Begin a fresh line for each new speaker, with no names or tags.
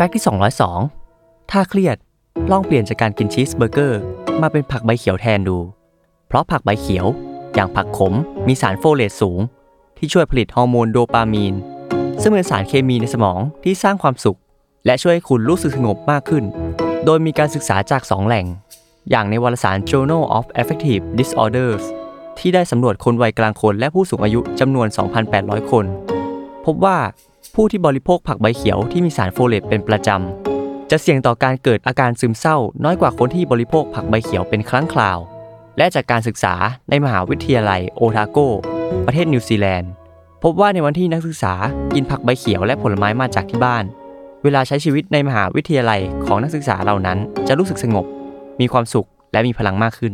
fact ที่ 202 ถ้าเครียดลองเปลี่ยนจากการกินชีสเบอร์เกอร์มาเป็นผักใบเขียวแทนดู เพราะผักใบเขียว อย่างผักขมมีสารโฟเลตสูง ที่ช่วยผลิตฮอร์โมนโดปามีน ซึ่งเป็นสารเคมีในสมองที่สร้างความสุข และช่วยให้คุณรู้สึกสงบมากขึ้น โดยมีการศึกษาจาก 2 แหล่ง อย่างในวารสาร Journal of Affective Disorders ที่ได้สำรวจคนวัยกลางคนและผู้สูงอายุจำนวน 2,800 คน พบว่า ผู้ที่บริโภคผักใบเขียวที่มีสารโฟเลตเป็นประจำ จะเสี่ยงต่อการเกิดอาการซึมเศร้า น้อยกว่าคนที่บริโภคผักใบเขียวเป็นครั้งคราว และจากการศึกษาในมหาวิทยาลัยโอทาโก ประเทศนิวซีแลนด์ พบว่าในวันที่นักศึกษากินผักใบเขียวและผลไม้มาจากที่บ้าน เวลาใช้ชีวิตในมหาวิทยาลัยของนักศึกษาเหล่านั้นจะรู้สึกสงบ มีความสุขและมีพลังมากขึ้น